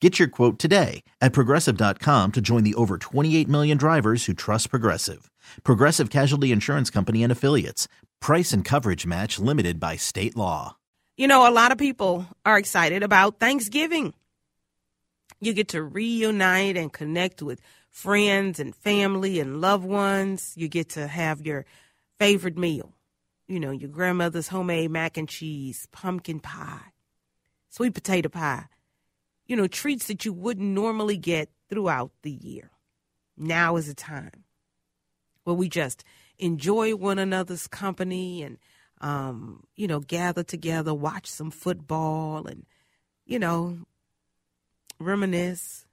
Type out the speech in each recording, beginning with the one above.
Get your quote today at progressive.com to join the over 28 million drivers who trust Progressive. Progressive Casualty Insurance Company and Affiliates. Price and coverage match limited by state law. You know, a lot of people are excited about Thanksgiving. You get to reunite and connect with friends and family and loved ones. You get to have your favorite meal. You know, your grandmother's homemade mac and cheese, pumpkin pie, sweet potato pie you know, treats that you wouldn't normally get throughout the year. Now is the time where we just enjoy one another's company and, um, you know, gather together, watch some football and, you know, reminisce.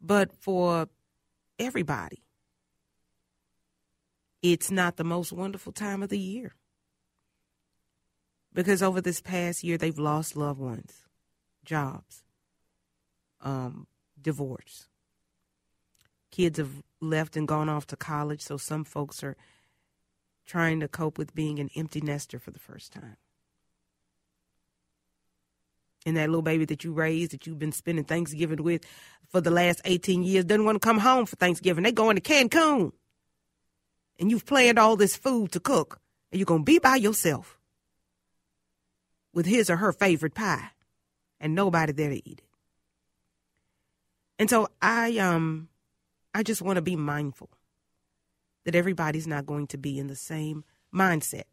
But for everybody, it's not the most wonderful time of the year. Because over this past year, they've lost loved ones, jobs, um, divorce. Kids have left and gone off to college, so some folks are trying to cope with being an empty nester for the first time. And that little baby that you raised, that you've been spending Thanksgiving with for the last 18 years, doesn't want to come home for Thanksgiving. They're going to Cancun. And you've planned all this food to cook, and you're going to be by yourself with his or her favorite pie, and nobody there to eat it. And so I um I just want to be mindful that everybody's not going to be in the same mindset.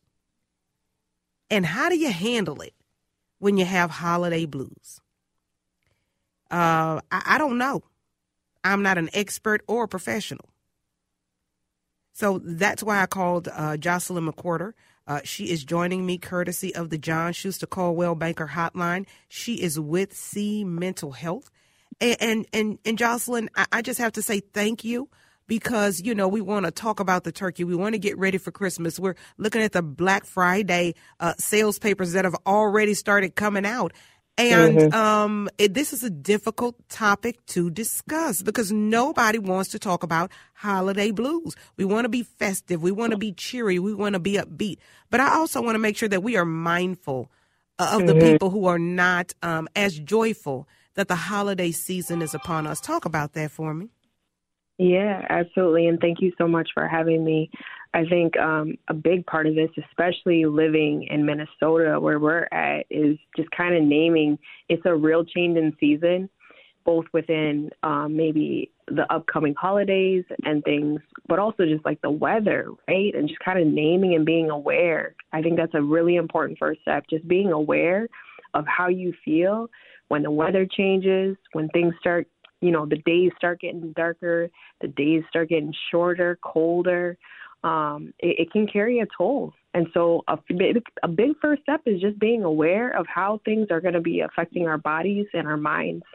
And how do you handle it when you have holiday blues? Uh, I, I don't know. I'm not an expert or a professional. So that's why I called uh, Jocelyn McQuirter. Uh, she is joining me courtesy of the John Schuster Coldwell Banker Hotline. She is with See Mental Health. And and and, and Jocelyn, I, I just have to say thank you because you know we want to talk about the turkey. We want to get ready for Christmas. We're looking at the Black Friday uh, sales papers that have already started coming out. And mm-hmm. um, it, this is a difficult topic to discuss because nobody wants to talk about holiday blues. We want to be festive. We want to be cheery. We want to be upbeat. But I also want to make sure that we are mindful of mm-hmm. the people who are not um, as joyful that the holiday season is upon us. Talk about that for me. Yeah, absolutely. And thank you so much for having me. I think um, a big part of this, especially living in Minnesota where we're at, is just kind of naming it's a real change in season, both within um, maybe the upcoming holidays and things, but also just like the weather, right? And just kind of naming and being aware. I think that's a really important first step, just being aware of how you feel when the weather changes, when things start, you know, the days start getting darker, the days start getting shorter, colder. Um, it, it can carry a toll. And so a big, a big first step is just being aware of how things are going to be affecting our bodies and our minds.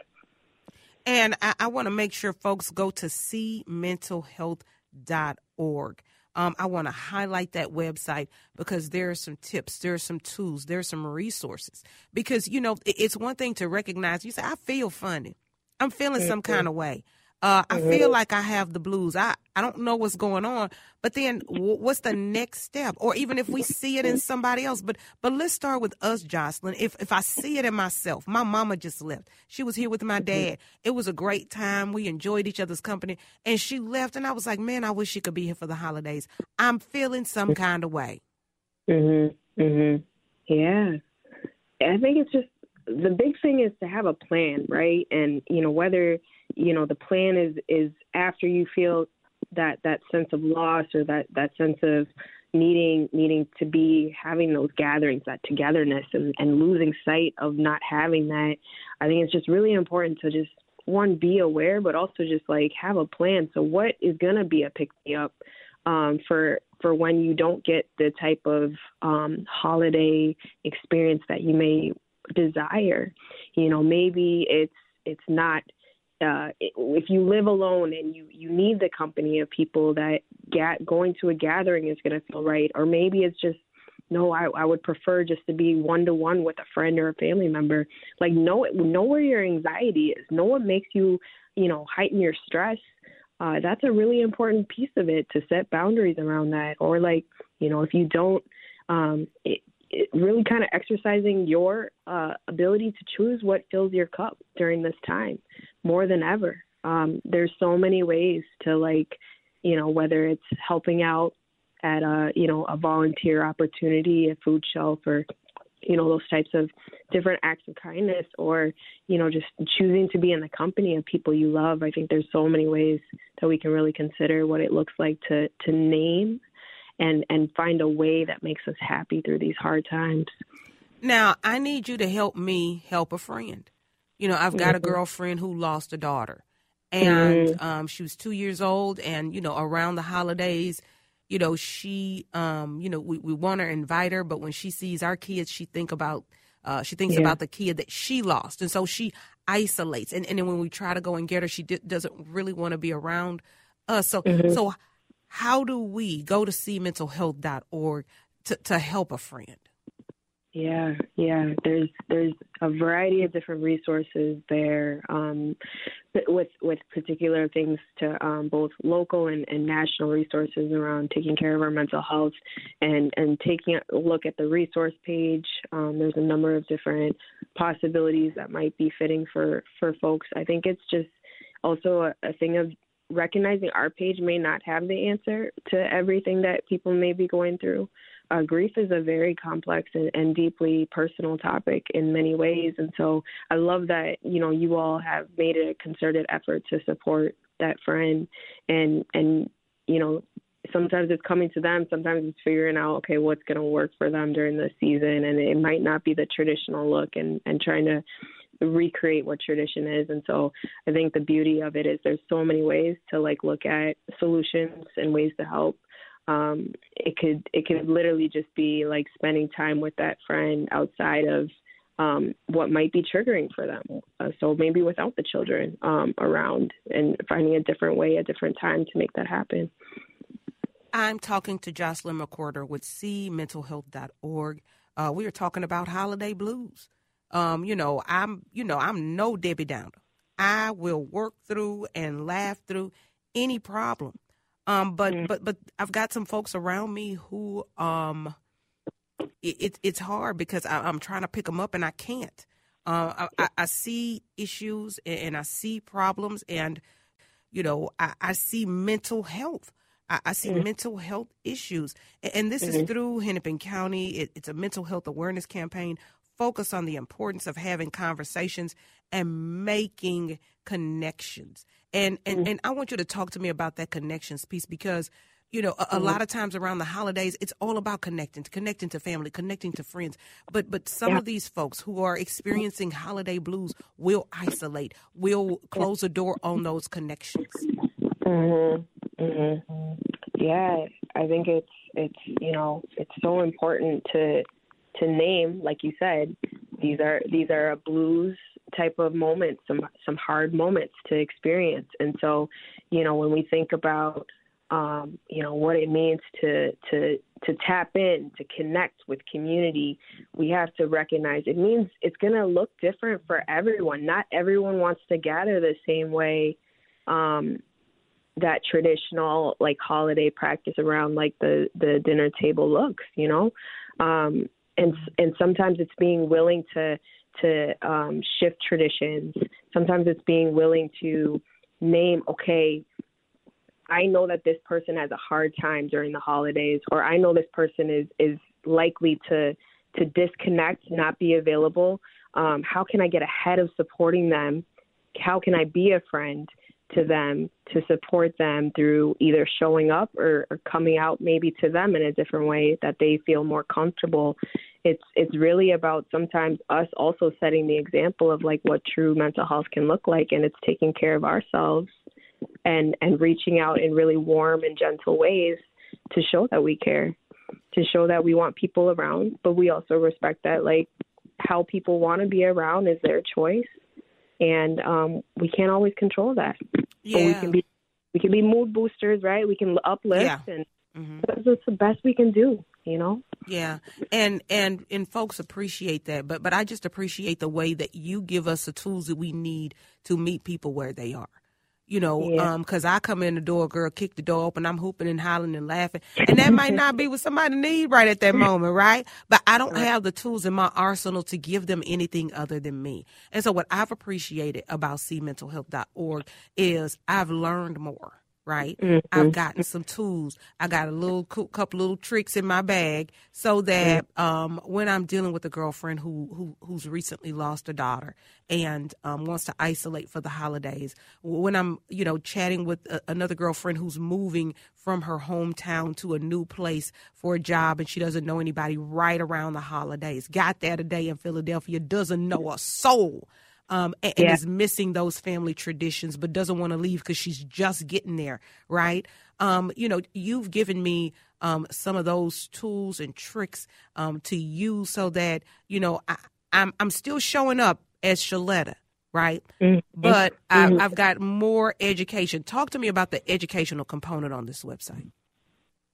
And I, I want to make sure folks go to cmentalhealth.org. Um, I want to highlight that website because there are some tips, there are some tools, there are some resources. Because, you know, it's one thing to recognize, you say, I feel funny. I'm feeling some kind of way. Uh, I feel mm-hmm. like I have the blues. I, I don't know what's going on. But then w- what's the next step? Or even if we see it in somebody else. But but let's start with us, Jocelyn. If if I see it in myself, my mama just left. She was here with my mm-hmm. dad. It was a great time. We enjoyed each other's company. And she left and I was like, man, I wish she could be here for the holidays. I'm feeling some mm-hmm. kind of way. Mhm. Mhm. Yeah. I think it's just the big thing is to have a plan, right? And you know whether you know the plan is is after you feel that that sense of loss or that that sense of needing needing to be having those gatherings that togetherness and, and losing sight of not having that i think it's just really important to just one be aware but also just like have a plan so what is going to be a pick me up um, for for when you don't get the type of um, holiday experience that you may desire you know maybe it's it's not uh, if you live alone and you you need the company of people that get going to a gathering is going to feel right, or maybe it's just no, I, I would prefer just to be one to one with a friend or a family member. Like know know where your anxiety is, know what makes you you know heighten your stress. Uh, that's a really important piece of it to set boundaries around that, or like you know if you don't um, it, really kind of exercising your uh, ability to choose what fills your cup during this time more than ever. Um, there's so many ways to like, you know, whether it's helping out at a, you know, a volunteer opportunity, a food shelf, or you know those types of different acts of kindness or you know just choosing to be in the company of people you love i think there's so many ways that we can really consider what it looks like to to name and and find a way that makes us happy through these hard times. Now, I need you to help me help a friend. You know, I've got mm-hmm. a girlfriend who lost a daughter, and mm-hmm. um, she was two years old. And you know, around the holidays, you know, she, um, you know, we, we want to invite her, but when she sees our kids, she think about, uh, she thinks yeah. about the kid that she lost, and so she isolates. And and then when we try to go and get her, she d- doesn't really want to be around us. So mm-hmm. so how do we go to cmentalhealth.org to, to help a friend? Yeah, yeah. There's there's a variety of different resources there, um, with with particular things to um, both local and, and national resources around taking care of our mental health, and and taking a look at the resource page. Um, there's a number of different possibilities that might be fitting for for folks. I think it's just also a, a thing of recognizing our page may not have the answer to everything that people may be going through. Uh, grief is a very complex and, and, deeply personal topic in many ways, and so I love that you know you all have made a concerted effort to support that friend, and and you know sometimes it's coming to them, sometimes it's figuring out okay what's going to work for them during the season, and it might not be the traditional look, and and trying to recreate what tradition is. And so I think the beauty of it is there's so many ways to like look at solutions and ways to help. Um, it could it could literally just be like spending time with that friend outside of um, what might be triggering for them. Uh, so maybe without the children um, around and finding a different way, a different time to make that happen. I'm talking to Jocelyn McQuirter with cmentalhealth.org. Uh, we are talking about holiday blues. Um, you know, I'm you know, I'm no Debbie Downer. I will work through and laugh through any problem. Um, but mm. but but I've got some folks around me who um, it, it's hard because I, am trying to pick them up and I can't. Uh, I, I, see issues and I see problems and you know I, I see mental health I, I see mm-hmm. mental health issues, and, and this mm-hmm. is through Hennepin County. It, it's a mental health awareness campaign focused on the importance of having conversations and making connections. And and, mm-hmm. and I want you to talk to me about that connections piece because you know, a, a, mm-hmm. lot of times around the holidays, it's all about connecting, connecting to family, connecting to friends. But but some yeah. of these folks who are experiencing holiday blues will isolate, will close the door on those connections. Mhm. Mhm. Yeah, I think it's it's you know it's so important to to name, like you said, these are these are a blues type of moments, some some hard moments to experience. And so, you know, when we think about um, you know what it means to to to tap in to connect with community we have to recognize it means it's going to look different for everyone not everyone wants to gather the same way um, that traditional like holiday practice around like the the dinner table looks you know um, and and sometimes it's being willing to to um, shift traditions sometimes it's being willing to name okay I know that this person has a hard time during the holidays, or I know this person is is likely to to disconnect, not be available. Um, how can I get ahead of supporting them? How can I be a friend to them to support them through either showing up or, or coming out maybe to them in a different way that they feel more comfortable? It's it's really about sometimes us also setting the example of like what true mental health can look like, and it's taking care of ourselves and and reaching out in really warm and gentle ways to show that we care to show that we want people around but we also respect that like how people want to be around is their choice and um we can't always control that yeah. but we can be we can be mood boosters right we can uplift yeah. and mm-hmm. that's the best we can do you know yeah and and and folks appreciate that but but i just appreciate the way that you give us the tools that we need to meet people where they are you know, yeah. um, cause I come in the door, girl, kick the door open, I'm hooping and hollering and laughing. And that might not be what somebody need right at that moment, right? But I don't have the tools in my arsenal to give them anything other than me. And so what I've appreciated about cmentalhealth.org is I've learned more right? Mm-hmm. I've gotten some tools. I got a little couple little tricks in my bag so that mm-hmm. um, when I'm dealing with a girlfriend who, who who's recently lost a daughter and um, wants to isolate for the holidays, when I'm you know chatting with a, another girlfriend who's moving from her hometown to a new place for a job and she doesn't know anybody right around the holidays, got there today in Philadelphia, doesn't know a soul um, and, yeah. and, is missing those family traditions, but doesn't want to leave because she's just getting there, right? Um, you know, you've given me um, some of those tools and tricks um, to use so that you know I, am I'm, I'm still showing up as Shaletta, right? Mm-hmm. But mm-hmm. I, I've got more education. Talk to me about the educational component on this website.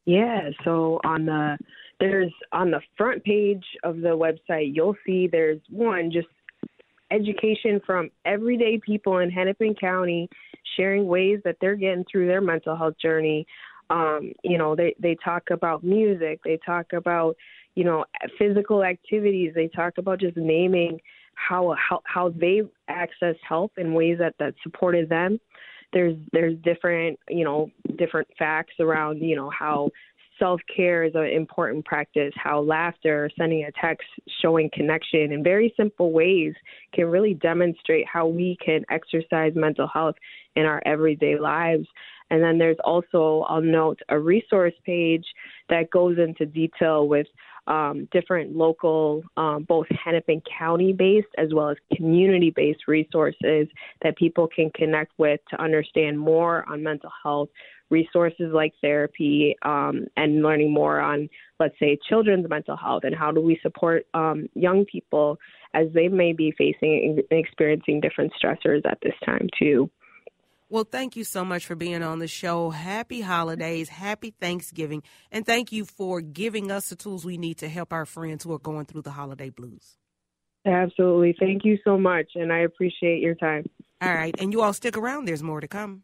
Yeah, so on the there's on the front page of the website, you'll see there's one just education from everyday people in Hennepin County sharing ways that they're getting through their mental health journey. Um, you know, they, they talk about music, they talk about, you know, physical activities, they talk about just naming how how how they access help in ways that, that supported them. There's there's different, you know, different facts around, you know, how self care is an important practice, how laughter, sending a text, showing connection in very simple ways can really demonstrate how we can exercise mental health in our everyday lives. And then there's also, I'll note, a resource page that goes into detail with um, different local, um, both Hennepin County based as well as community based resources that people can connect with to understand more on mental health, resources like therapy um, and learning more on, let's say, children's mental health and how do we support um, young people as they may be facing and experiencing different stressors at this time, too. Well, thank you so much for being on the show. Happy holidays, happy Thanksgiving, and thank you for giving us the tools we need to help our friends who are going through the holiday blues. Absolutely. Thank you so much, and I appreciate your time. All right, and you all stick around, there's more to come.